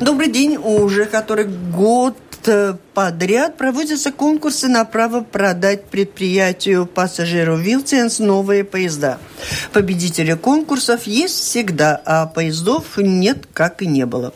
Добрый день. Уже который год э, подряд проводятся конкурсы на право продать предприятию пассажиру Вилтенс новые поезда. Победители конкурсов есть всегда, а поездов нет, как и не было.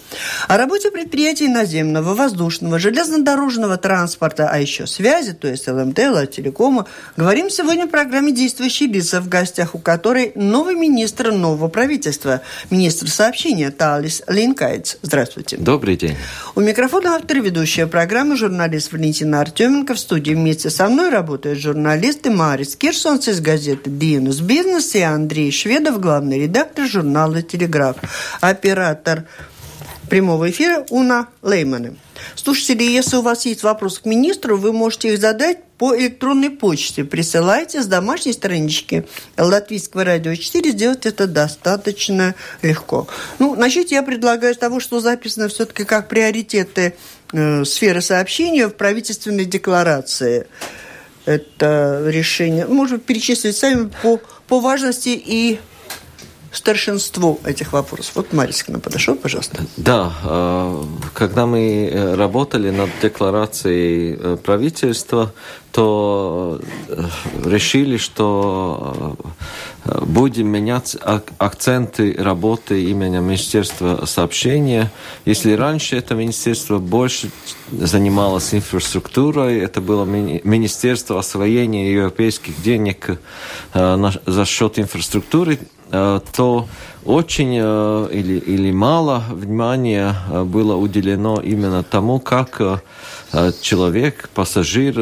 О работе предприятий наземного, воздушного, железнодорожного транспорта, а еще связи, то есть ЛМТ, телекома, говорим сегодня в программе «Действующие лица», в гостях у которой новый министр нового правительства, министр сообщения Талис Линкайц. Здравствуйте. Добрый день. У микрофона автор ведущая программы журналист Валентина Артеменко. В студии вместе со мной работают журналисты Марис Кирсонс из газеты «Динус Бизнес» и Андрей Шведов, главный редактор журнала «Телеграф». Оператор прямого эфира Уна Лейманы. Слушатели, если у вас есть вопросы к министру, вы можете их задать по электронной почте. Присылайте с домашней странички Латвийского радио 4. Сделать это достаточно легко. Ну, начать я предлагаю с того, что записано все-таки как приоритеты э, сферы сообщения в правительственной декларации. Это решение. Можно перечислить сами по, по важности и старшинству этих вопросов. Вот Марис к нам подошел, пожалуйста. Да, э, когда мы э, работали над декларацией э, правительства, то решили, что будем менять акценты работы имени Министерства сообщения. Если раньше это министерство больше занималось инфраструктурой, это было Министерство освоения европейских денег за счет инфраструктуры, то очень э, или, или мало внимания э, было уделено именно тому, как человек, пассажир,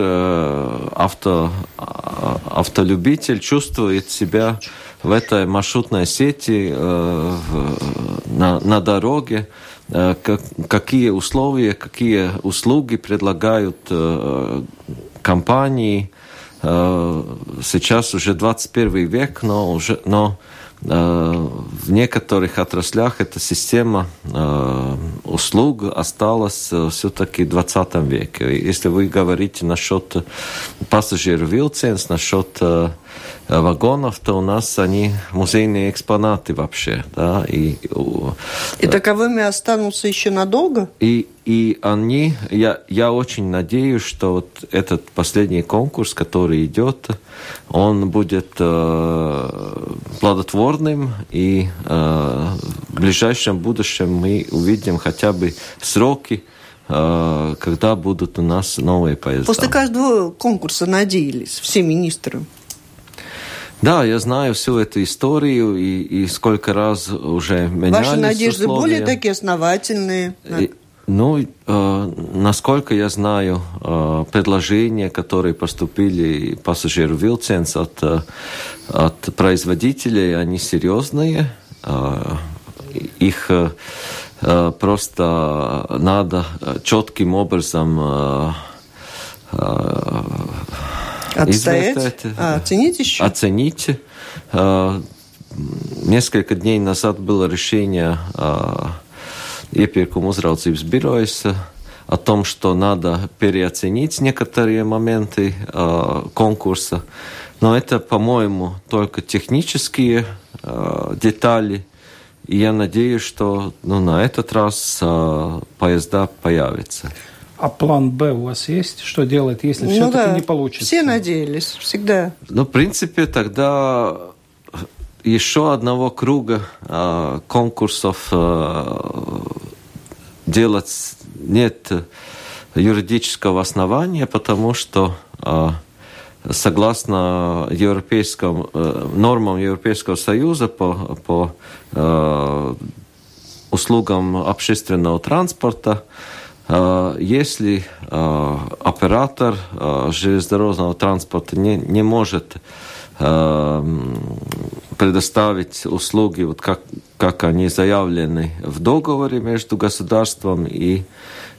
авто, автолюбитель чувствует себя в этой маршрутной сети на, на дороге, какие условия, какие услуги предлагают компании. Сейчас уже 21 век, но, уже, но Э, в некоторых отраслях эта система э, услуг осталась э, все-таки в 20 веке. Если вы говорите насчет пассажиров Вилценс, насчет вагонов, то у нас они музейные экспонаты вообще. Да, и, и таковыми останутся еще надолго? И, и они, я, я очень надеюсь, что вот этот последний конкурс, который идет, он будет э, плодотворным, и э, в ближайшем будущем мы увидим хотя бы сроки, э, когда будут у нас новые поезда. После каждого конкурса надеялись все министры. Да, я знаю всю эту историю и, и сколько раз уже менялись Ваши надежды условия. более такие основательные? И, ну, э, насколько я знаю, э, предложения, которые поступили пассажиру Вилценс от, э, от производителей, они серьезные. Э, их э, просто надо четким образом э, э, Отстоять? А, оценить еще? Оценить. Э, несколько дней назад было решение э, iepirkuma uzraudzības birojas о том, что надо переоценить некоторые моменты э, конкурса. Но это, по-моему, только технические э, детали. И я надеюсь, что ну, на этот раз э, поезда появятся. А план Б у вас есть? Что делать, если ну все-таки да. не получится? Все надеялись, всегда. Ну, в принципе, тогда еще одного круга э, конкурсов э, делать нет юридического основания, потому что э, согласно европейским э, нормам Европейского Союза по, по э, услугам общественного транспорта, э, если э, оператор э, железнодорожного транспорта не, не может предоставить услуги, вот как, как они заявлены в договоре между государством и,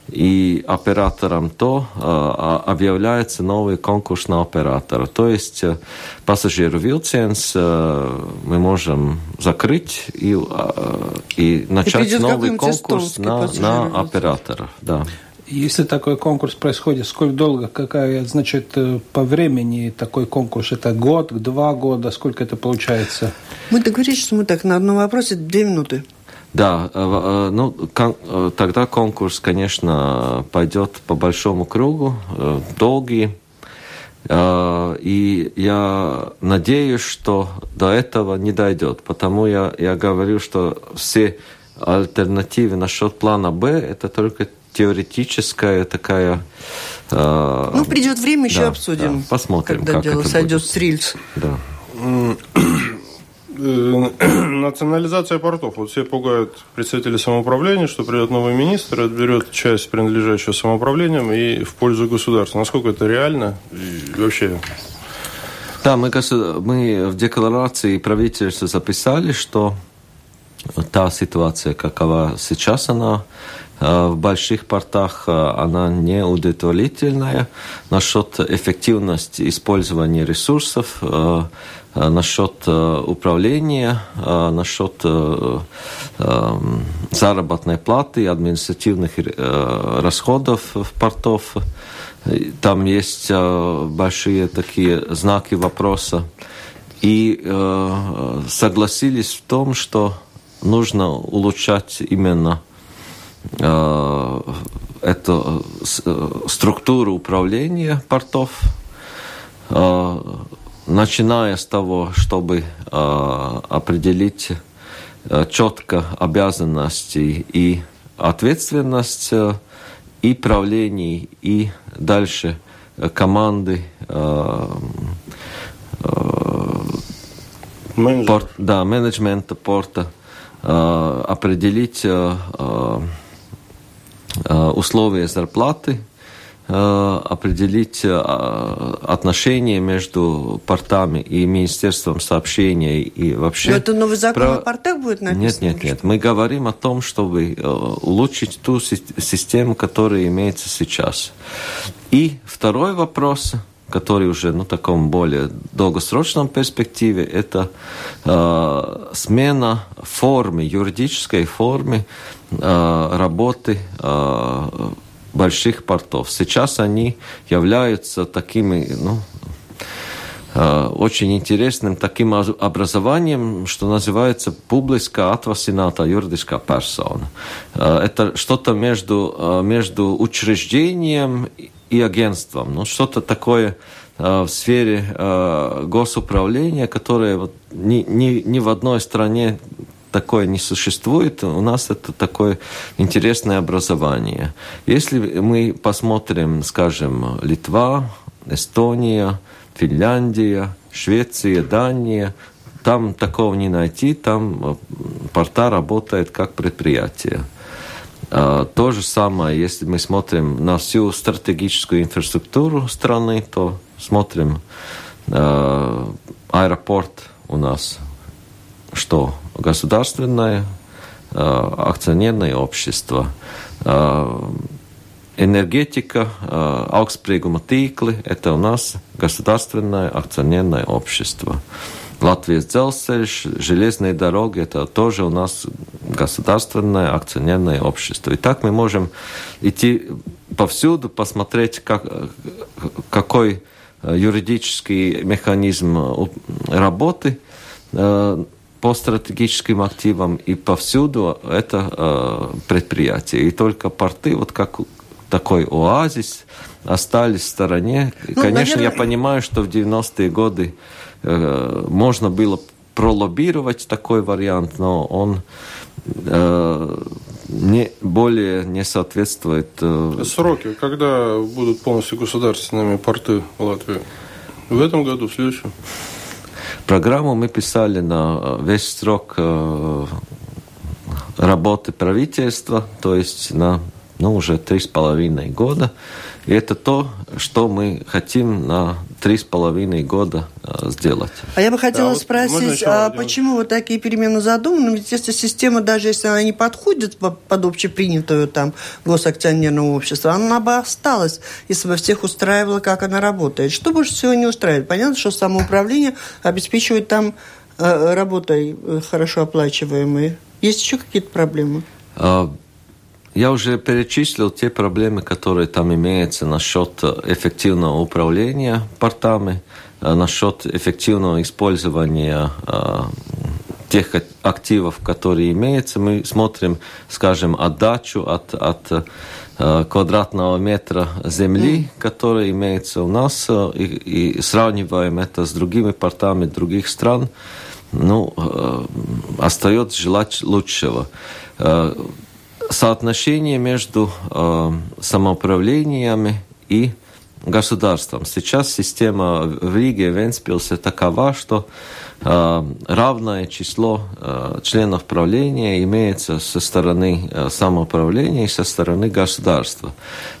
и оператором, то э, объявляется новый конкурс на оператора. То есть э, пассажиру Вилценс э, мы можем закрыть и, э, и начать и новый конкурс на, на оператора. Да. Если такой конкурс происходит, сколько долго, какая, значит, по времени такой конкурс? Это год, два года, сколько это получается? Мы договорились, что мы так на одном вопросе две минуты. Да, ну, тогда конкурс, конечно, пойдет по большому кругу, долгий. И я надеюсь, что до этого не дойдет. Потому я, я говорю, что все альтернативы насчет плана Б это только теоретическая такая... Ну, придет время, еще да, обсудим. Да, посмотрим, когда как дело это сойдет будет. с рельс. Да. Национализация портов. Вот все пугают представители самоуправления, что придет новый министр, отберет часть, принадлежащую самоуправлением, и в пользу государства. Насколько это реально? И вообще... Да, мы, мы в декларации правительства записали, что та ситуация, какова сейчас она в больших портах, она не удовлетворительная. Насчет эффективности использования ресурсов, насчет управления, насчет заработной платы, административных расходов в портов. Там есть большие такие знаки вопроса. И согласились в том, что нужно улучшать именно э, эту э, структуру управления портов, э, начиная с того, чтобы э, определить э, четко обязанности и ответственность э, и правлений, и дальше э, команды э, э, порт, да, менеджмента порта определить э, э, условия зарплаты, определить отношения между портами и Министерством сообщений и вообще... Но это новый закон про... о портах будет написан? Нет, нет, нет. Мы говорим о том, чтобы улучшить ту систему, которая имеется сейчас. И второй вопрос – который уже ну, таком более долгосрочном перспективе, это э, смена формы, юридической формы э, работы э, больших портов. Сейчас они являются такими, ну, очень интересным таким образованием, что называется публиска atvasināta юридическая персона. Это что-то между, между учреждением и агентством. Ну, что-то такое э, в сфере э, госуправления, которое вот ни, ни, ни в одной стране такое не существует. У нас это такое интересное образование. Если мы посмотрим, скажем, Литва, Эстония, Финляндия, Швеция, Дания, там такого не найти, там э, порта работает как предприятие. А, то же самое, если мы смотрим на всю стратегическую инфраструктуру страны, то смотрим э, аэропорт у нас, что? Государственное, э, акционерное общество, э, энергетика, augstspringuma tīkli, это у нас государственное акционерное общество. Латвия дzelzceļš, железные дороги, это тоже у нас государственное акционерное общество. И так мы можем идти повсюду, посмотреть, как, какой юридический механизм работы по стратегическим активам, и повсюду это э, предприятие. И только порты, вот как такой оазис, остались в стороне. Ну, Конечно, наверное... я понимаю, что в 90-е годы Э, можно было пролоббировать такой вариант, но он э, не, более не соответствует... Э, Сроки, когда будут полностью государственными порты в Латвии? В этом году, в следующем? Программу мы писали на весь срок работы правительства, то есть на ну, уже три с половиной года. И это то, что мы хотим на три с половиной года а, сделать. А я бы хотела да, спросить, а почему вот такие перемены задуманы? Ведь если система, даже если она не подходит под общепринятую там госакционерного общества, она бы осталась, если бы всех устраивала, как она работает. Что больше всего не устраивает? Понятно, что самоуправление обеспечивает там э, работой э, хорошо оплачиваемой. Есть еще какие-то проблемы? А, я уже перечислил те проблемы, которые там имеются насчет эффективного управления портами, насчет эффективного использования тех активов, которые имеются. Мы смотрим, скажем, отдачу от, от квадратного метра земли, который имеется у нас, и, и сравниваем это с другими портами других стран, ну, остается желать лучшего соотношение между э, самоуправлениями и государством. Сейчас система в Риге, в Венспилсе такова, что э, равное число э, членов правления имеется со стороны э, самоуправления и со стороны государства.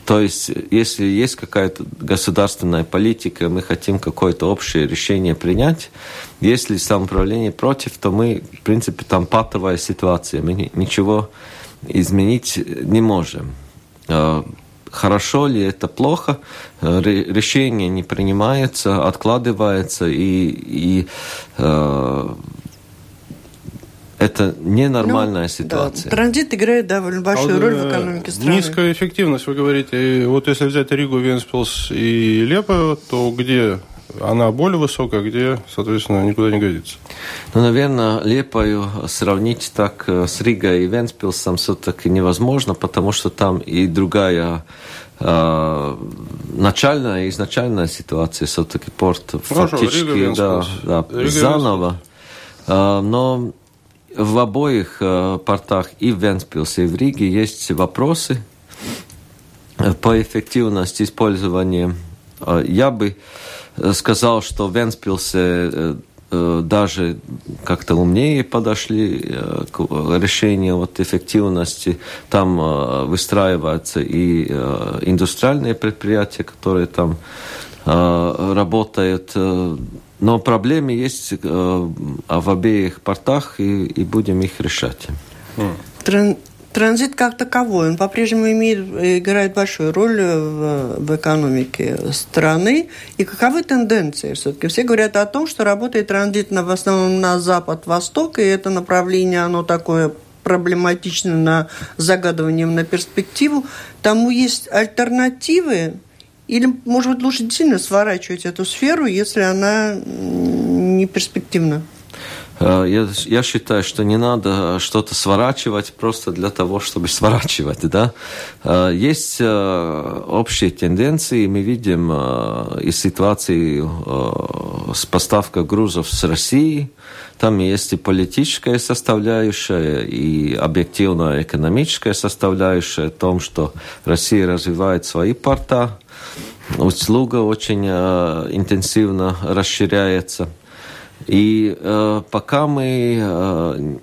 То есть, если есть какая-то государственная политика, мы хотим какое-то общее решение принять, если самоуправление против, то мы, в принципе, там патовая ситуация, мы ничего изменить не можем. Э, хорошо ли это плохо, э, решение не принимается, откладывается, и, и э, это ненормальная ну, ситуация. Да. Транзит играет довольно большую а роль в экономике страны. Низкая эффективность, вы говорите. Вот если взять Ригу, Венспилс и Лепо, то где она более высокая, где, соответственно, никуда не годится. Ну, наверное, Лепаю сравнить так э, с Ригой и Венспилсом все-таки невозможно, потому что там и другая э, начальная, изначальная ситуация, все-таки порт Хорошо, фактически Рига, да, да, Рига, заново. Э, но в обоих портах и в Венспилсе, и в Риге есть вопросы по эффективности использования. Я бы сказал, что Венспилсе э, э, даже как-то умнее подошли э, к решению вот эффективности. Там выстраиваются и индустриальные предприятия, которые там работают. Но проблемы есть в обеих портах, и, и будем их решать. Транзит как таковой, он по-прежнему имеет, играет большую роль в, в экономике страны. И каковы тенденции все-таки? Все говорят о том, что работает транзит в основном на запад-восток, и это направление, оно такое проблематично на загадыванием на перспективу. Тому есть альтернативы, или, может быть, лучше действительно сворачивать эту сферу, если она не перспективна? Э, я, я считаю, что не надо что-то сворачивать просто для того, чтобы сворачивать. Да? Э, есть э, общие тенденции. Мы видим и ситуации с поставкой грузов с России. Там есть и политическая составляющая, и объективная экономическая составляющая в том, что Россия развивает свои порта. Услуга очень интенсивно расширяется – и э, пока мы э,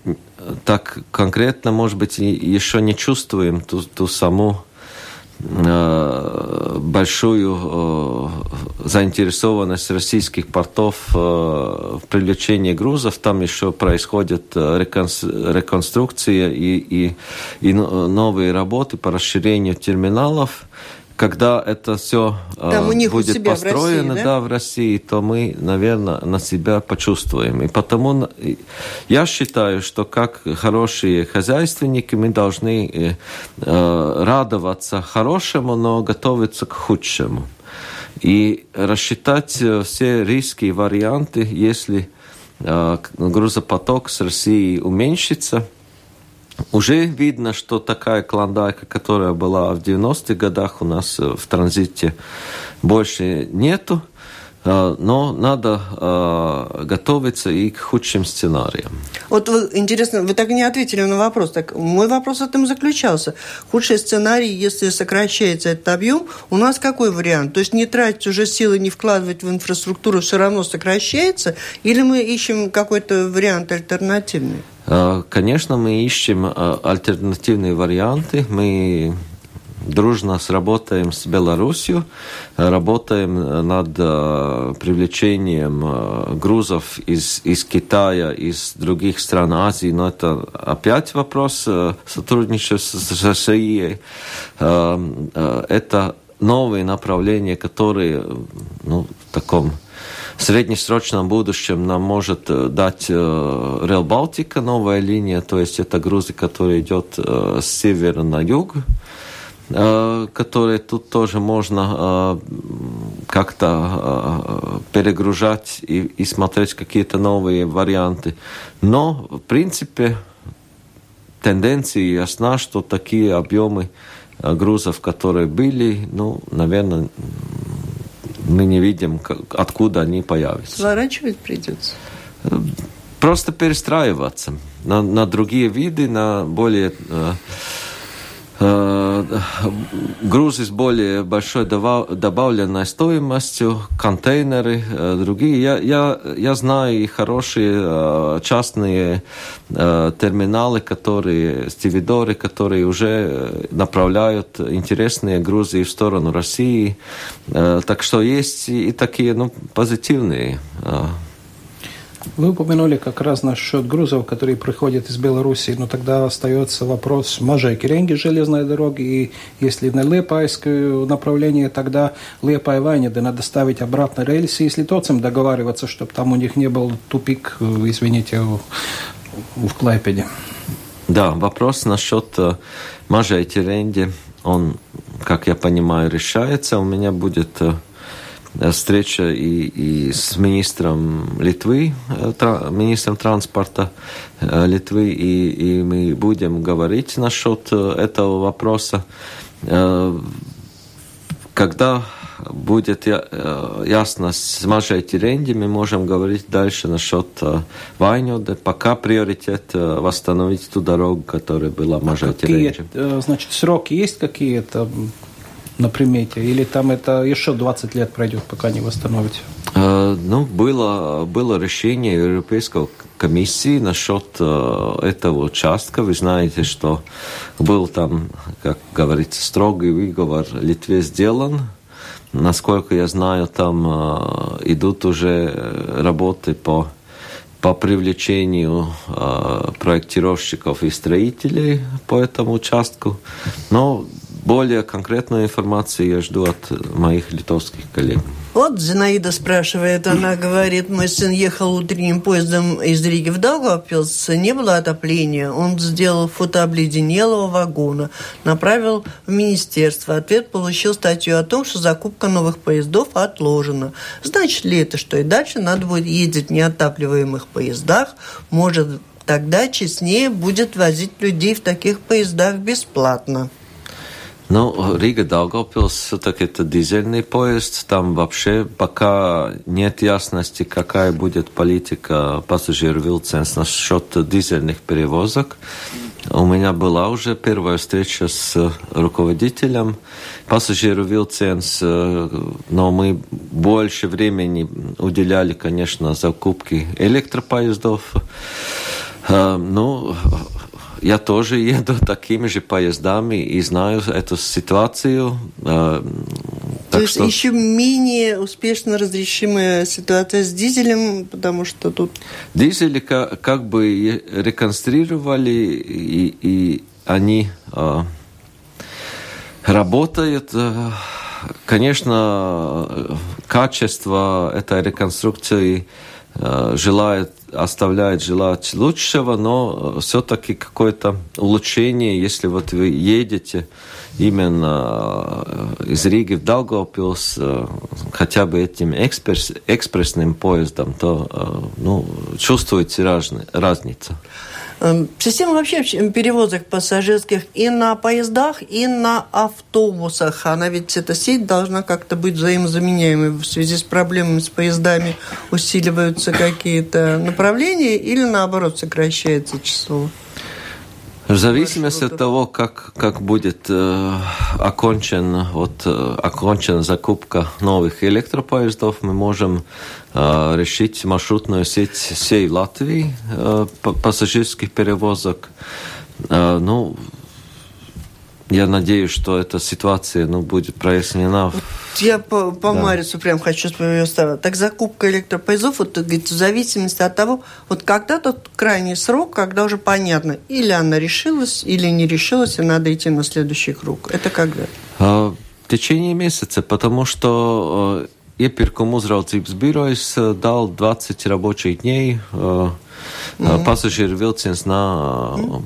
так конкретно, может быть, еще не чувствуем ту, ту саму э, большую э, заинтересованность российских портов э, в привлечении грузов. Там еще происходит э, реконструкция и, и, и новые работы по расширению терминалов когда это все Там э, будет построено в России, да? Да, в России, то мы, наверное, на себя почувствуем. И потому я считаю, что как хорошие хозяйственники мы должны э, э, радоваться хорошему, но готовиться к худшему. И рассчитать э, все риски и варианты, если э, грузопоток с России уменьшится – уже видно, что такая клондайка, которая была в 90-х годах у нас э, в транзите, больше нету. Э, но надо э, готовиться и к худшим сценариям. Вот вы, интересно, вы так и не ответили на вопрос. Так мой вопрос в этом заключался. Худший сценарий, если сокращается этот объем, у нас какой вариант? То есть не тратить уже силы, не вкладывать в инфраструктуру, все равно сокращается? Или мы ищем какой-то вариант альтернативный? Э, конечно, мы ищем э, альтернативные варианты. Мы дружно сработаем с Беларусью, работаем над привлечением грузов из, из Китая, из других стран Азии, но это опять вопрос сотрудничества с Россией. Это новые направления, которые ну, в таком среднесрочном будущем нам может э, дать Rail Балтика, новая линия, то есть это грузы, которые идет э, с севера на юг. которые тут тоже можно как-то перегружать и, и смотреть какие-то новые варианты. Но, в принципе, тенденция ясна, что такие объемы грузов, которые были, ну, наверное, мы не видим, откуда они появятся. Сворачивать придется? Просто перестраиваться на, на другие виды, на более Э, грузы с более большой добавленной стоимостью, контейнеры, э, другие. Я, я, я знаю и хорошие э, частные терминалы, которые, стивидоры, которые уже направляют интересные грузы в сторону России. Так что есть и такие ну, позитивные вы упомянули как раз насчет грузов, которые приходят из Беларуси, но тогда остается вопрос Можайки Ренги железной дороги, и если на Лепайское направление, тогда Лепай Вайнеды надо ставить обратно рельсы и с литовцем договариваться, чтобы там у них не был тупик, извините, в, Клайпеде. Да, вопрос насчет э, Можайки Ренги, он, как я понимаю, решается. У меня будет э, Э, встреча и, и с министром Литвы, э, министром транспорта э, Литвы, и, и мы будем говорить насчет этого вопроса. Когда будет ясно с Теренди, мы можем говорить дальше насчет Вайнюда. Пока приоритет восстановить ту дорогу, которая была Мажей а Теренди. Значит, сроки есть какие-то? На примете? Или там это еще 20 лет пройдет, пока не восстановите? Э, ну, было, было решение Европейской комиссии насчет э, этого участка. Вы знаете, что был там, как говорится, строгий выговор Литве сделан. Насколько я знаю, там э, идут уже работы по по привлечению э, проектировщиков и строителей по этому участку. Но более конкретную информацию я жду от моих литовских коллег. Вот Зинаида спрашивает, она говорит, мой сын ехал утренним поездом из Риги в Даугавпилс, не было отопления, он сделал фото обледенелого вагона, направил в министерство. Ответ получил статью о том, что закупка новых поездов отложена. Значит ли это, что и дальше надо будет ездить в неотапливаемых поездах, может тогда честнее будет возить людей в таких поездах бесплатно? Ну, Рига Daugavpils все-таки это дизельный поезд. Там вообще пока нет ясности, какая будет политика пассажир Вилценс насчет дизельных перевозок. У меня была уже первая встреча с руководителем пассажиру Вилценс, но мы больше времени уделяли, конечно, закупке электропоездов. Ну, я тоже еду такими же поездами и знаю эту ситуацию. Э, То есть что... еще менее успешно разрешимая ситуация с дизелем, потому что тут... Дизели как, как бы реконструировали, и, и они э, работают. Э, конечно, качество этой реконструкции э, желает оставляет желать лучшего, но все-таки какое-то улучшение, если вот вы едете именно э, из Риги в Даугавпилс э, хотя бы этим экспресс, экспрессным поездом, то э, ну, чувствуете разницу. Эм, система вообще перевозок пассажирских и на поездах, и на автобусах. Она ведь, эта сеть должна как-то быть взаимозаменяемой. В связи с проблемами с поездами усиливаются какие-то направления или наоборот сокращается число? В зависимости от того, как, как будет э, окончен, вот, э, окончена закупка новых электропоездов, мы можем э, решить маршрутную сеть всей Латвии э, пассажирских перевозок. Э, ну, я надеюсь, что эта ситуация ну, будет прояснена. Вот я по, по да. Марису прям хочу ставить. Так закупка электропоездов, вот, говорит, в зависимости от того, вот когда тот крайний срок, когда уже понятно, или она решилась, или не решилась, и надо идти на следующий круг. Это когда? А, в течение месяца, потому что iepirkuma uzraudzības birojs dal 20 рабочих дней. Mm. Пассажиры vilciens на А,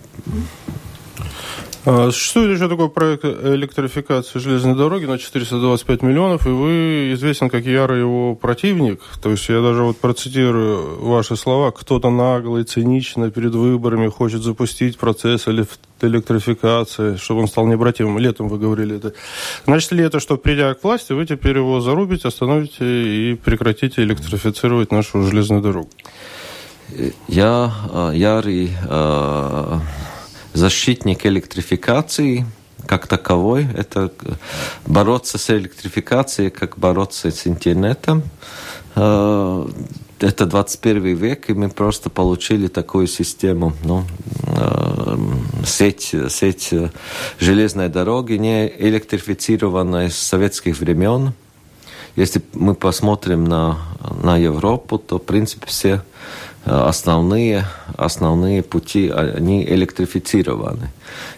существует еще такой проект электрификации железной дороги на 425 миллионов, и вы известен как ярый его противник. То есть я даже вот процитирую ваши слова. Кто-то наглый, цинично перед выборами хочет запустить процесс электрификации, чтобы он стал необратимым. Летом вы говорили это. Значит ли это, что придя к власти, вы теперь его зарубите, остановите и прекратите электрифицировать нашу железную дорогу? Я а, ярый а, защитник электрификации как таковой. Это бороться с электрификацией, как бороться с интернетом. Э, это 21 век, и мы просто получили такую систему, ну, э, сеть, сеть железной дороги, не электрифицированная с советских времен. Если мы посмотрим на, на Европу, то, в принципе, все основные, основные пути, они электрифицированы.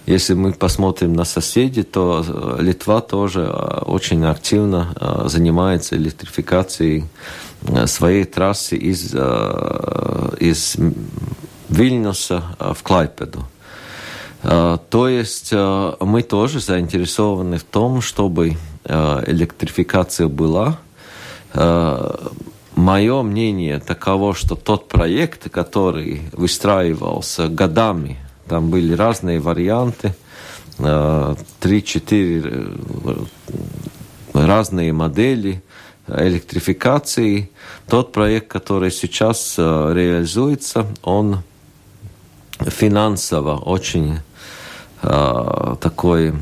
Если мы посмотрим на соседей, то э, Литва тоже э, очень активно э, занимается электрификацией своей трассы из, из Вильнюса в Клайпеду. То есть мы тоже заинтересованы в том, чтобы электрификация была Мое мнение таково, что тот проект, который выстраивался годами, там были разные варианты, э, три-четыре э, разные модели электрификации. Тот проект, который сейчас э, реализуется, он финансово очень такой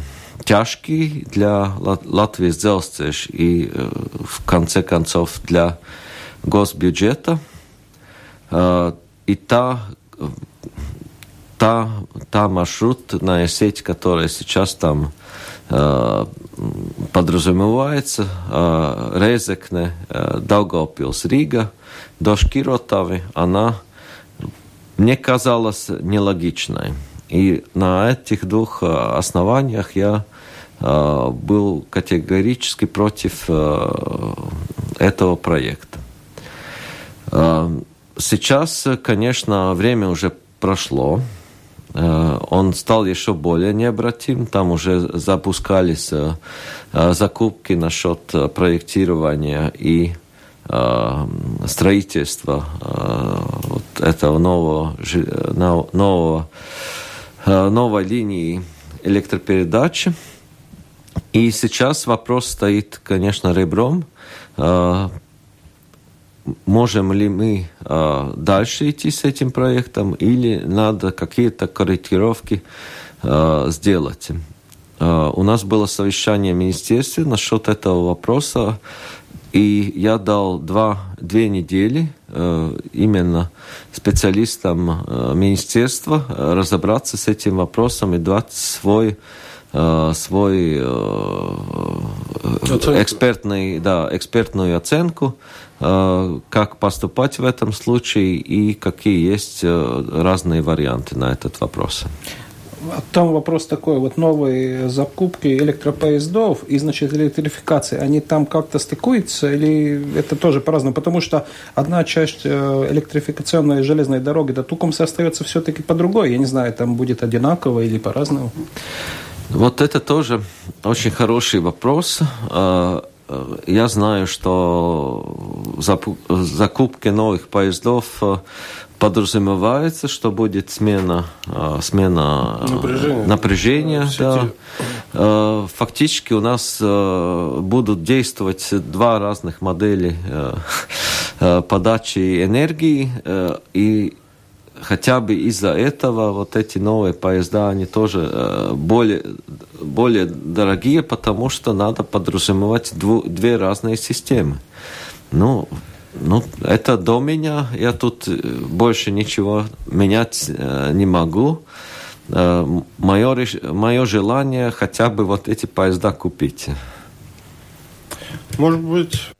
тяжкий для Латвии Дzelzceļš и в конце концов для госбюджета. И та, та, та маршрутная сеть, которая сейчас там подразумевается, Резекне, Daugavpils, Рига, до Шкиротавы, она мне казалась нелогичной. И на этих двух основаниях я был категорически против этого проекта. Сейчас, конечно, время уже прошло. Он стал еще более необратим. Там уже запускались закупки насчет проектирования и строительства вот этого нового, нового, новой линии электропередачи. И сейчас вопрос стоит, конечно, ребром можем ли мы э, дальше идти с этим проектом или надо какие-то корректировки э, сделать. Э, у нас было совещание в министерстве насчет этого вопроса, и я дал два, две недели э, именно специалистам э, министерства разобраться с этим вопросом и дать свой свой экспертный, да, экспертную оценку Э, как поступать в этом случае и какие есть э, разные варианты на этот вопрос. Там вопрос такой, вот новые закупки электропоездов и, значит, электрификации, они там как-то стыкуются или это тоже по-разному? Потому что одна часть э, электрификационной железной дороги до Тукумса остается все-таки по другой. Я не знаю, там будет одинаково или по-разному. Вот это тоже очень хороший вопрос. Э, я знаю, что закупки новых поездов э, подразумевается, что будет смена, э, смена напряжения. напряжения да. Фактически у нас будут действовать два разных модели подачи энергии, и хотя бы из-за этого вот эти новые поезда, они тоже э, более, более дорогие, потому что надо подразумевать дву, две разные системы. Ну, ну, это до меня. Я тут э, больше ничего менять э, не могу. Мое, мое желание хотя бы вот эти поезда купить. Может быть,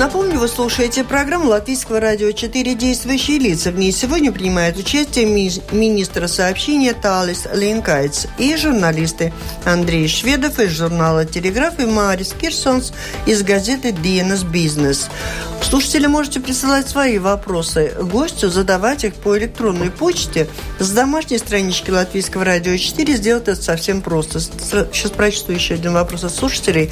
Напомню, вы слушаете программу Латвийского радио «Четыре действующие лица». В ней сегодня принимают участие ми министр сообщения Талис Линкайц и журналисты Андрей Шведов из журнала «Телеграф» и Марис Кирсонс из газеты «Диенес Бизнес». Слушатели можете присылать свои вопросы гостю, задавать их по электронной почте. С домашней странички Латвийского радио 4 сделать это совсем просто. Сейчас прочту еще один вопрос от слушателей.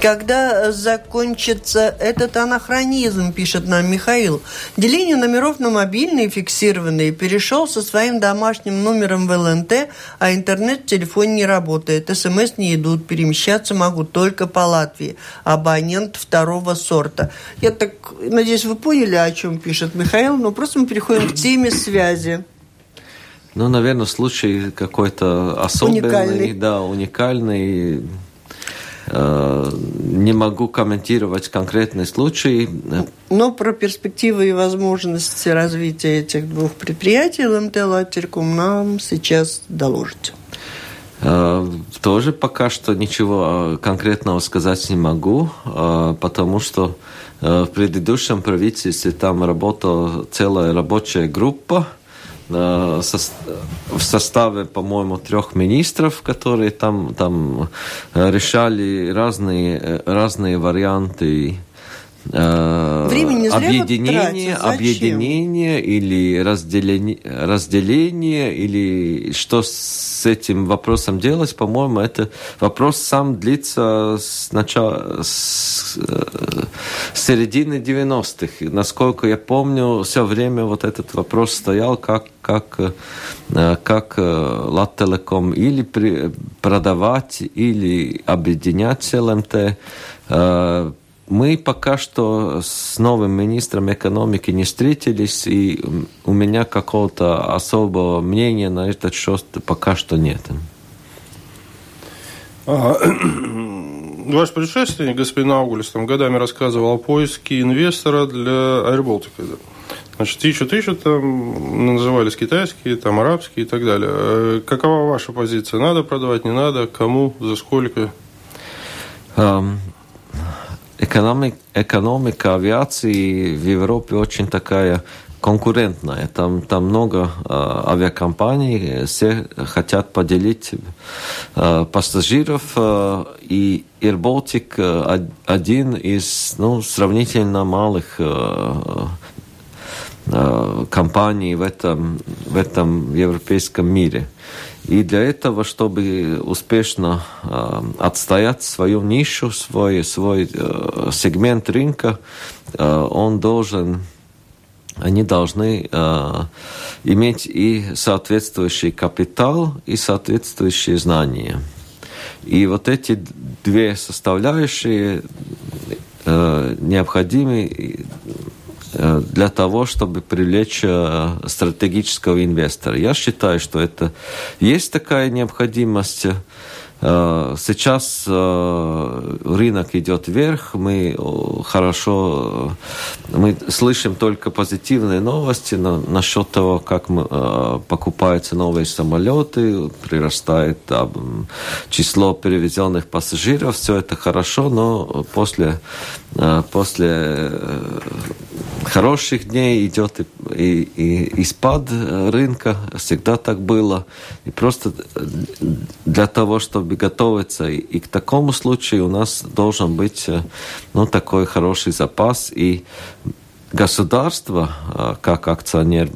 Когда закончится этот анахронизм, пишет нам Михаил. Деление номеров на мобильные фиксированные перешел со своим домашним номером в ЛНТ, а интернет в телефоне не работает. СМС не идут, перемещаться могу только по Латвии. Абонент второго сорта. Я так надеюсь, вы поняли, о чем пишет Михаил, но просто мы переходим к теме связи. Ну, наверное, случай какой-то особенный, уникальный. да, уникальный не могу комментировать конкретный случай. Но про перспективы и возможности развития этих двух предприятий ЛМТ «Латтерком» нам сейчас доложите. Э, тоже пока что ничего конкретного сказать не могу, э, потому что в предыдущем правительстве там работала целая рабочая группа, в составе, по-моему, трех министров, которые там, там э, решали разные, разные варианты Времени объединение, объединение или разделение, разделение или что с этим вопросом делать, по-моему, это вопрос сам длится с начала, с, э, с середины 90-х. Насколько я помню, все время вот этот вопрос стоял, как как, э, как э, Латтелеком или при, продавать, или объединять ЛМТ. Мы пока что с новым министром экономики не встретились, и у меня какого-то особого мнения на этот счет пока что нет. А, ваш предшественник, господин Аугулис, там годами рассказывал о поиске инвестора для Airbaltic. Значит, ищут, ищут, там назывались китайские, там арабские и так далее. Э, какова ваша позиция? Надо продавать, не надо? Кому? За сколько? Экономик, экономика авиации в Европе очень такая конкурентная. Там, там много э, авиакомпаний, все хотят поделить э, пассажиров. Э, и Air Baltic э, один из ну, сравнительно малых э, э, компаний в этом, в этом европейском мире. И для этого, чтобы успешно э, отстоять свою нишу, свой, свой э, сегмент рынка, э, он должен, они должны э, иметь и соответствующий капитал, и соответствующие знания. И вот эти две составляющие э, необходимы для того, чтобы привлечь э, стратегического инвестора. Я считаю, что это есть такая необходимость. Э, сейчас э, рынок идет вверх, мы хорошо, мы слышим только позитивные новости насчет того, как э, покупаются новые самолеты, прирастает число перевезенных пассажиров, все это хорошо, но после, после хороших дней идет и, и, и, и спад рынка, всегда так было. И просто для того, чтобы готовиться. И, и к такому случаю у нас должен быть э, ну, такой хороший запас. И государство, э, как акционер,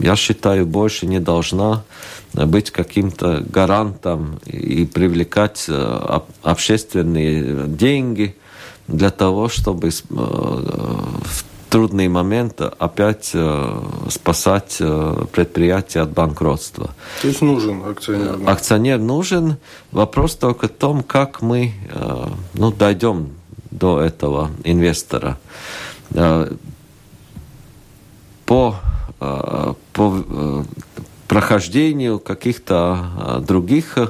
я считаю, больше не должна быть каким-то гарантом и привлекать э, общественные деньги для того, чтобы в трудный момент опять э, спасать э, предприятие от банкротства. То есть нужен акционер? Да? Акционер нужен. Вопрос только в том, как мы э, ну, дойдем до этого инвестора. Э, по, э, по э, прохождению каких-то э, других Э,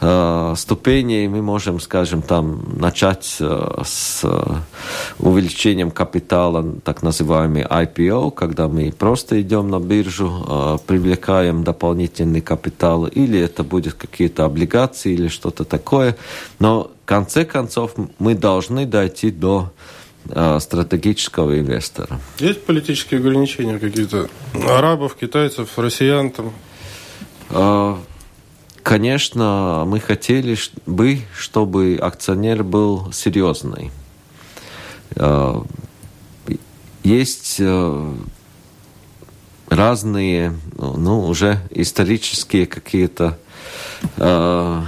ступеней мы можем, скажем, там начать э, с увеличением капитала, так называемый IPO, когда мы просто идем на биржу, э, привлекаем дополнительный капитал, или это будет какие-то облигации или что-то такое. Но в конце концов мы должны дойти до стратегического инвестора. Есть политические ограничения какие-то? Арабов, китайцев, россиян там? Конечно, мы хотели бы, чтобы акционер был серьезный. Есть разные, ну, уже исторические какие-то э,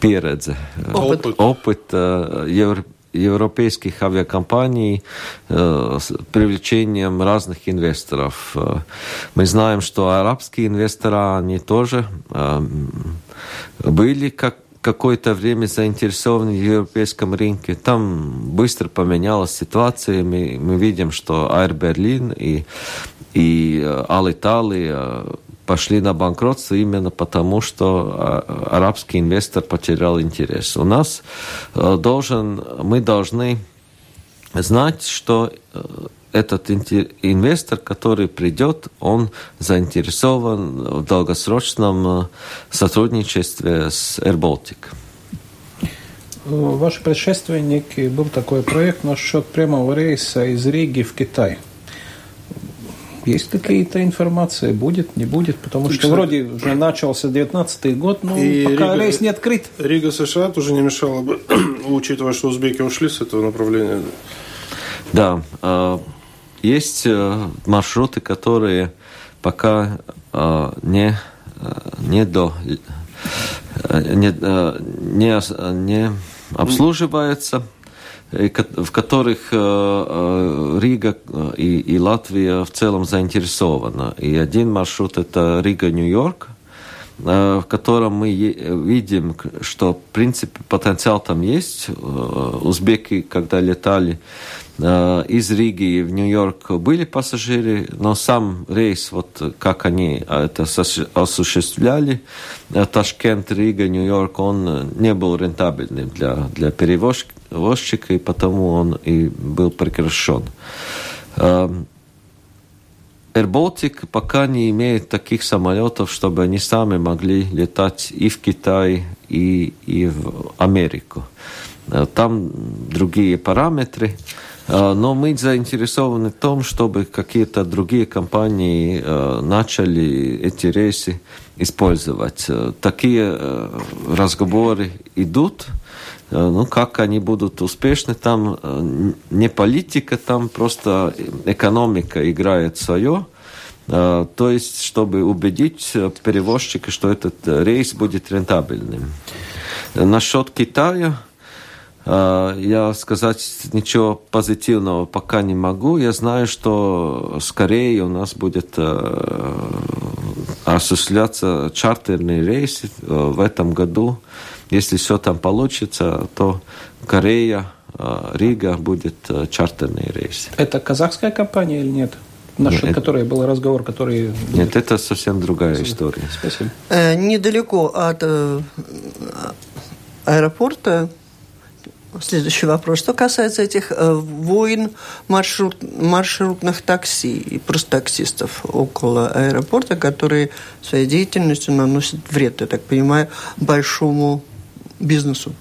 передзе, опыт, опыт э, евро, европейских авиакомпаний э, с привлечением разных инвесторов. Мы знаем, что арабские инвесторы, они тоже э, были как какое-то время заинтересованы в европейском рынке. Там быстро поменялась ситуация. Мы, мы видим, что Air Berlin и и э, э, пошли на банкротство именно потому, что э, арабский инвестор потерял интерес. У нас должен, мы должны знать, что этот инвестор, который придет, он заинтересован в долгосрочном сотрудничестве с AirBaltic. Ваши предшественники был такой проект насчет прямого рейса из Риги в Китай. Есть какие-то информации? Будет, не будет? Потому что кстати, вроде уже начался 19 год, но и пока Рига, рейс не открыт. Рига США тоже не мешало бы, учитывая, что узбеки ушли с этого направления. Да, а, есть э, маршруты, которые пока а, не, э, не до э, не, не, не обслуживаются в которых э, э, Рига э, и Латвия в целом заинтересованы. И один маршрут это Рига-Нью-Йорк, в котором мы видим, что, в принципе, потенциал там есть. Узбеки, когда летали из Риги в Нью-Йорк, были пассажиры, но сам рейс, вот как они это осуществляли, Ташкент, Рига, Нью-Йорк, он не был рентабельным для, для перевозчика, и потому он и был прекращен. AirBaltic пока не имеет таких самолетов, чтобы они сами могли летать и в Китай, и, и в Америку. Э, там другие параметры. Э, но мы заинтересованы в том, чтобы какие-то другие компании э, начали эти рейсы использовать. Такие разговоры идут. Э, ну, как они будут успешны, там э, не политика, там просто экономика играет свое. Э, то есть, чтобы убедить перевозчика, что этот рейс будет рентабельным. Насчет Китая, я сказать ничего позитивного пока не могу. Я знаю, что скорее у нас будет осуществляться чартерные рейсы в этом году если все там получится, то Корея, э, Рига будет э, чартерный рейс. Это казахская компания или нет? Насчет нет, которой был разговор, который... Нет, это совсем другая Спасибо. история. Спасибо. Э, недалеко от э, аэропорта Следующий вопрос. Что касается этих э, войн маршрут, маршрутных такси и просто таксистов около аэропорта, которые своей деятельностью наносят вред, я так понимаю, большому бизнесу?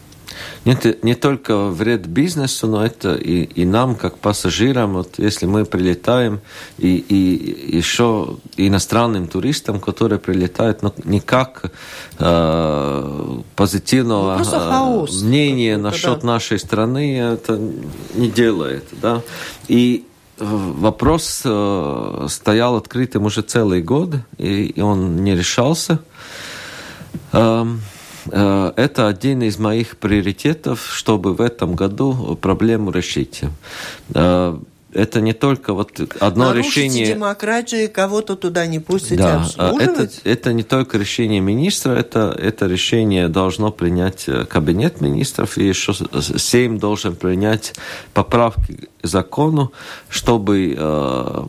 Нет, не только вред бизнесу, но это и, и нам, как пассажирам, вот если мы прилетаем, и, и еще иностранным туристам, которые прилетают, но никак э, позитивного ну, хаос, мнения насчет да. нашей страны это не делает. Да? И э, вопрос э, стоял открытым уже целый год, и, и он не решался. Эм, Э, это один из моих приоритетов, чтобы в этом году проблему решить. Э, это не только вот одно Нарушите решение... демократию, кого-то туда не пустите да, это, это не только решение министра, это, это решение должно принять э, кабинет министров, и еще Сейм должен принять поправки к закону, чтобы... Э,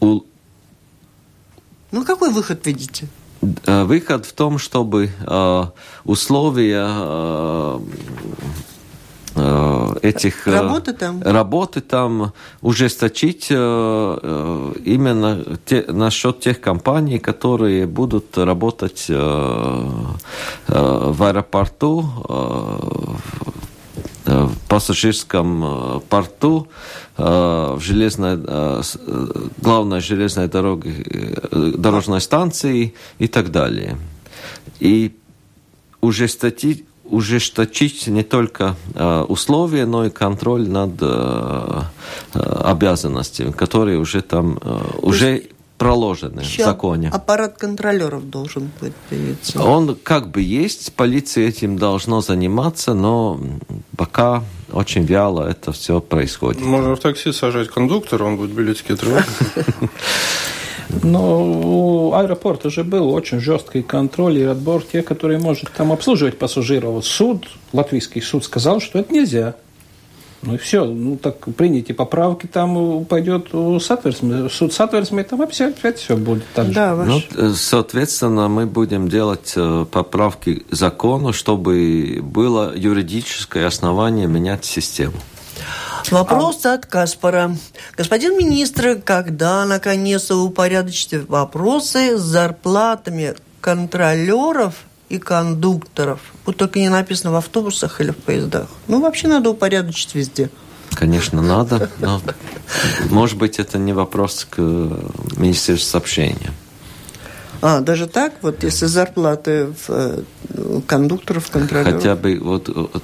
у... Ну, какой выход видите? Э, выход в том, чтобы э, условия э, этих работы там, работы там ужесточить именно те, насчет тех компаний, которые будут работать в аэропорту пассажирском порту в железной, главной железной дороге, дорожной станции и так далее. И ужесточить, ужесточить не только условия, но и контроль над обязанностями, которые уже там уже проложены Еще в законе. Аппарат контролеров должен быть появиться. Он как бы есть, полиция этим должно заниматься, но пока очень вяло это все происходит. Можно в такси сажать кондуктора, он будет билетики отрывать. Но у аэропорта же был очень жесткий контроль и отбор тех, которые может там обслуживать пассажиров. Суд, латвийский суд сказал, что это нельзя. Ну и все, ну так приняйте поправки, там пойдет Сатверсме, суд Сатверсме, там опять, опять все будет так да, же. Ну, э, соответственно, мы будем делать э, поправки закону, чтобы было юридическое основание менять систему. Вопрос а... от Каспара. Господин министр, когда наконец упорядочите вопросы с зарплатами контролеров и кондукторов. Вот только не написано в автобусах или в поездах. Ну, вообще надо упорядочить везде. Конечно, надо, но, может быть, это не вопрос к Министерству сообщения. А, даже так? Вот если зарплаты в э, кондукторов, контролеров? Хотя бы вот, вот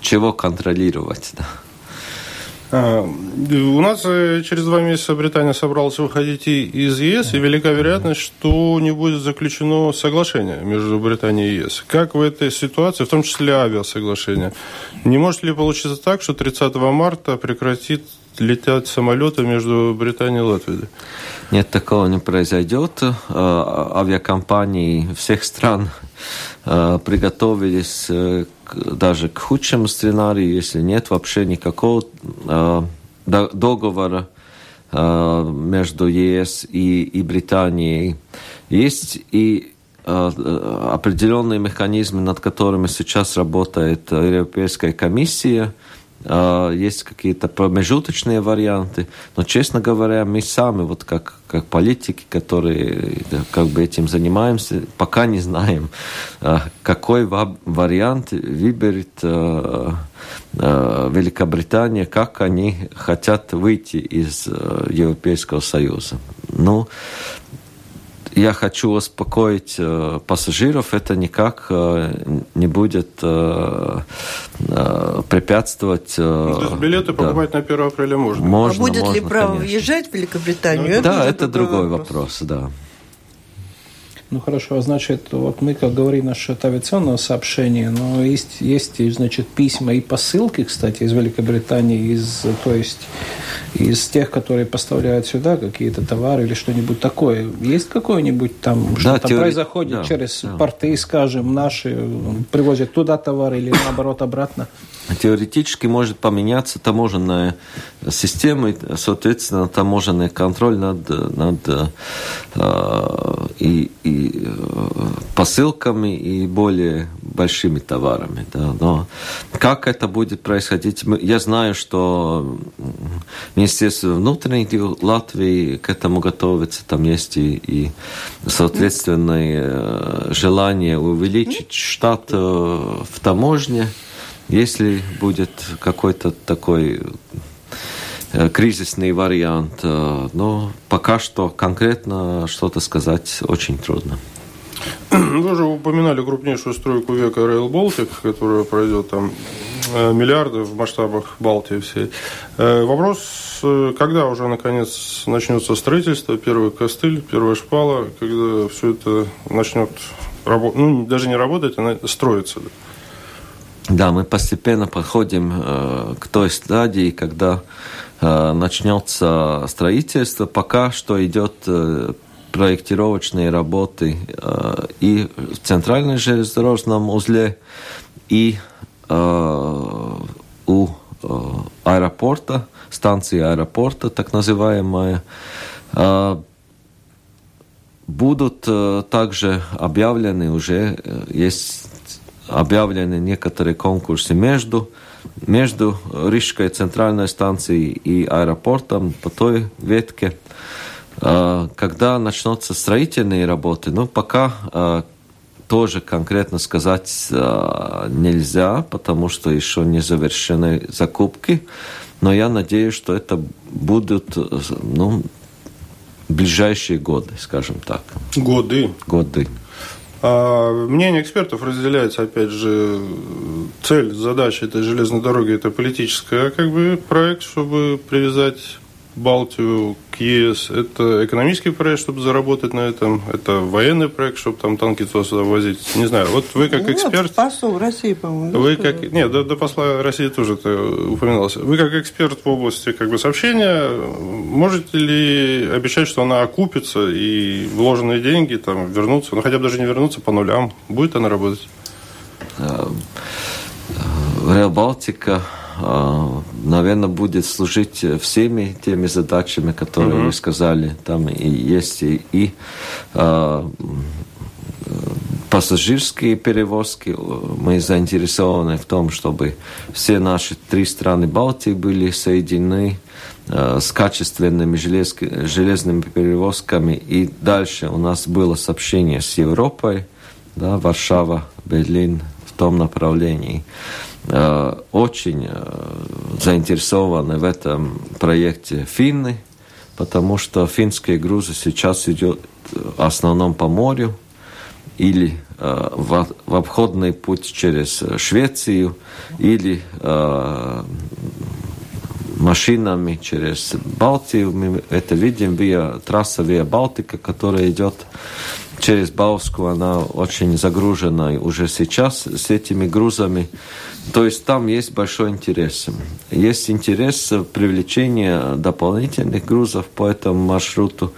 чего контролировать, да. А, у нас э, через два месяца Британия собралась выходить из ЕС, и велика вероятность, что не будет заключено соглашение между Британией и ЕС. Как в этой ситуации, в том числе авиасоглашение, не может ли получиться так, что 30 марта прекратит летят самолеты между Британией и Латвией? Нет, такого не произойдет. А, авиакомпании всех стран а, приготовились э, даже к худшему сценарию, если нет вообще никакого э, договора э, между ЕС и, и Британией. Есть и э, определенные механизмы, над которыми сейчас работает Европейская комиссия – есть какие-то промежуточные варианты, но, честно говоря, мы сами, вот как, как политики, которые как бы этим занимаемся, пока не знаем, а, какой вариант выберет а, Великобритания, как они хотят выйти из Европейского Союза. Ну, я хочу успокоить э, пассажиров, это никак э, не будет э, э, препятствовать... Э, ну, то есть билеты да. покупать на 1 апреля можно? Можно, А будет можно, ли право конечно. въезжать в Великобританию? Ну, это да, это другой вопрос. вопрос, да. Ну хорошо, значит, вот мы, как говорим насчет авиационного сообщения, но есть, есть, значит, письма и посылки, кстати, из Великобритании, из, то есть из тех, которые поставляют сюда какие-то товары или что-нибудь такое. Есть какое-нибудь там, да, что там теори... происходит да, через да. порты, скажем, наши, привозят туда товары или наоборот обратно? Теоретически может поменяться таможенная система, и, соответственно, таможенный контроль над, над э, и, и э, посылками и более большими товарами. Да. Но как это будет происходить? Я знаю, что Министерство внутренних дел Латвии к этому готовится. Там есть и, и соответственное э, желание увеличить штат э, в таможне. Если будет какой-то такой э, кризисный вариант, э, но пока что конкретно что-то сказать очень трудно. Вы уже упоминали крупнейшую стройку века Rail Baltic, которая пройдет там э, миллиарды в масштабах Балтии всей. Вопрос, когда уже наконец начнется строительство, первый костыль, первая шпала, когда все это начнет работать, ну даже не работать, а строиться. Да, мы постепенно подходим э, к той стадии, когда э, начнется строительство. Пока что идет э, проектировочные работы э, и в центральном железнодорожном узле, и э, у э, аэропорта, станции аэропорта, так называемая. Э, будут э, также объявлены уже, э, есть объявлены некоторые конкурсы между, между Рижской центральной станцией и аэропортом по той ветке. А, когда начнутся строительные работы, ну, пока а, тоже конкретно сказать нельзя, потому что еще не завершены закупки. Но я надеюсь, что это будут ну, ближайшие годы, скажем так. Годы? Годы. А мнение экспертов разделяется, опять же, цель, задача этой железной дороги – это политическая как бы проект, чтобы привязать Балтию к ЕС. Это экономический проект, чтобы заработать на этом. Это военный проект, чтобы там танки туда-сюда возить. Не знаю, вот вы как ну, эксперт... посол России, по-моему. Вы как... Нет, до, до посла России тоже это упоминалось. Вы как эксперт в области как бы сообщения, можете ли обещать, что она окупится и вложенные деньги там вернутся, ну хотя бы даже не вернутся по нулям? Будет она работать? Реал Балтика наверное, будет служить всеми теми задачами, которые mm-hmm. вы сказали. Там и есть и, и а, пассажирские перевозки. Мы заинтересованы в том, чтобы все наши три страны Балтии были соединены а, с качественными желез, железными перевозками. И дальше у нас было сообщение с Европой, да, Варшава, Берлин в том направлении. Э, очень э, заинтересованы в этом проекте финны, потому что финские грузы сейчас идут в основном по морю или э, в, обходный путь через Швецию или машинами через Балтию. Мы это видим via трасса Via Балтика, которая идет через Бауску. Она очень загружена уже сейчас с этими грузами. То есть там есть большой интерес. Есть интерес привлечения дополнительных грузов по этому маршруту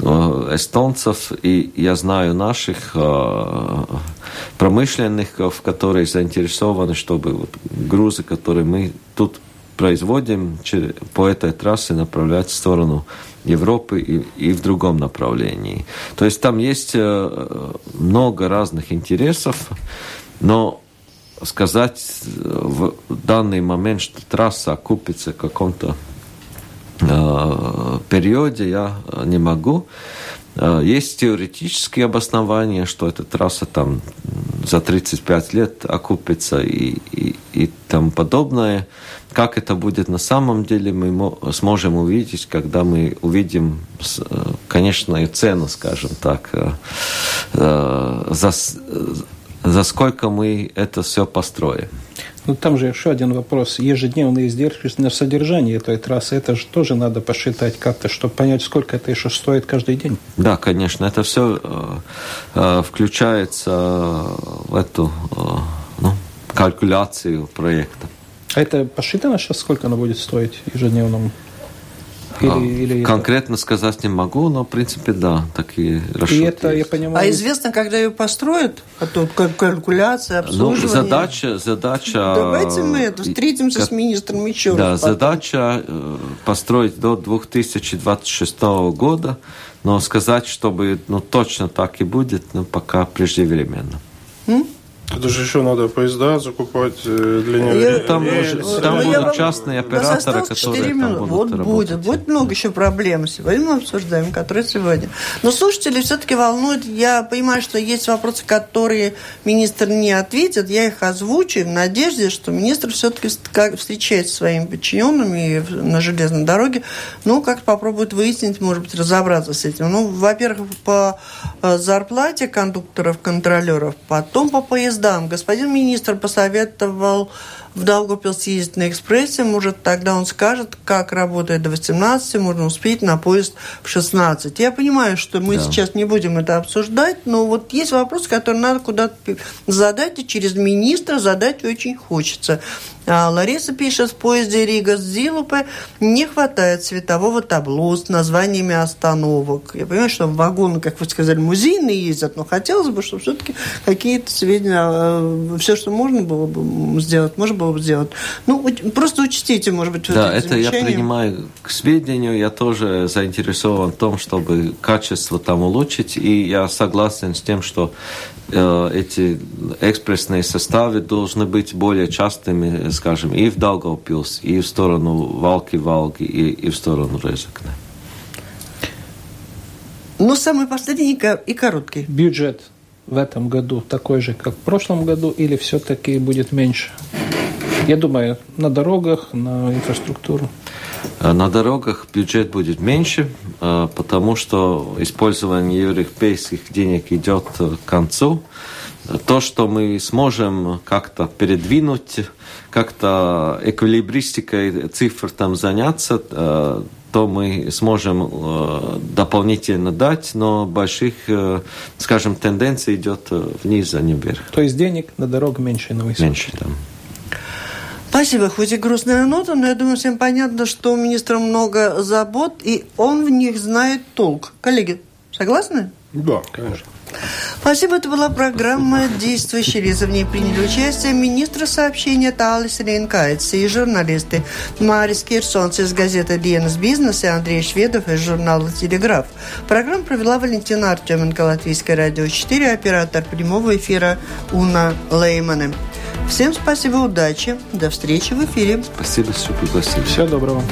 э, эстонцев и я знаю наших э, промышленников, которые заинтересованы, чтобы вот грузы, которые мы тут производим, по этой трассе направлять в сторону Европы и, и в другом направлении. То есть там есть э, много разных интересов, но сказать в данный момент, что трасса окупится в каком-то э, периоде, я не могу. Э, есть теоретические обоснования, что эта трасса там за 35 лет окупится и, и, и тому подобное. Как это будет на самом деле, мы сможем увидеть, когда мы увидим, э, конечно, и цену, скажем так, за за сколько мы это все построим. Ну, там же еще один вопрос. Ежедневные издержки на содержание этой трассы, это же тоже надо посчитать как-то, чтобы понять, сколько это еще стоит каждый день. Да, конечно. Это все э, э, включается в эту э, ну, калькуляцию проекта. А это посчитано сейчас, сколько оно будет стоить ежедневному? Или, а, или конкретно это... сказать не могу, но в принципе да, такие расчеты. И это я понимаю. А известно, когда ее построят? А то калькуляция, ну, обслуживание. Ну, задача, задача. Давайте мы это встретимся как, с министром еще Да, раз задача э, построить до 2026 года, но сказать, чтобы ну точно так и будет, ну пока преждевременно. М? Это же еще надо поезда закупать э, для него. Я, там уже, там ну, будут частные операторы, которые там будут Вот работать. будет. Будет много еще проблем сегодня мы обсуждаем, которые сегодня. Но слушатели все-таки волнуют. Я понимаю, что есть вопросы, которые министр не ответит. Я их озвучу в надежде, что министр все-таки встречается с своими подчиненными на железной дороге. Ну, как попробует выяснить, может быть, разобраться с этим. Ну, во-первых, по э, зарплате кондукторов, контролеров, потом по поездам поездам. Господин министр посоветовал в Долгопилс ездить на экспрессе. Может, тогда он скажет, как работает до 18, можно успеть на поезд в 16. Я понимаю, что мы да. сейчас не будем это обсуждать, но вот есть вопросы, которые надо куда-то задать, и через министра задать очень хочется. А Лариса пишет, в поезде Рига с Зилупе не хватает светового табло с названиями остановок. Я понимаю, что в вагоны, как вы сказали, музейные ездят, но хотелось бы, чтобы все-таки какие-то сведения, э, все, что можно было бы сделать, можно было бы сделать. Ну, просто учтите, может быть, Да, это я принимаю к сведению. Я тоже заинтересован в том, чтобы качество там улучшить. И я согласен с тем, что э, эти экспрессные составы должны быть более частыми, скажем, и в Даугавпилс, и в сторону Валки-Валги, и, и в сторону Резекне. Ну, самый последний и короткий. Бюджет в этом году такой же, как в прошлом году, или все-таки будет меньше? Я думаю, на дорогах, на инфраструктуру. Э, на дорогах бюджет будет меньше, э, потому что использование европейских денег идет к концу. То, что мы сможем как-то передвинуть, как-то эквилибристикой цифр там заняться, э, то мы сможем дополнительно дать, но больших, скажем, тенденций идет вниз, а не вверх. То есть денег на дорогу меньше на высоту? Меньше, да. Спасибо. Хоть и грустная нота, но я думаю, всем понятно, что у министра много забот, и он в них знает толк. Коллеги, согласны? Да, конечно. Спасибо. Это была программа «Действующие лица». В ней приняли участие министр сообщения Талис Рейнкайтс и журналисты Марис Кирсонс из газеты «Диэнс Бизнес» и Андрей Шведов из журнала «Телеграф». Программу провела Валентина Артеменко, Латвийское радио 4, оператор прямого эфира Уна Леймана. Всем спасибо, удачи. До встречи в эфире. Спасибо, что пригласили. Всего доброго.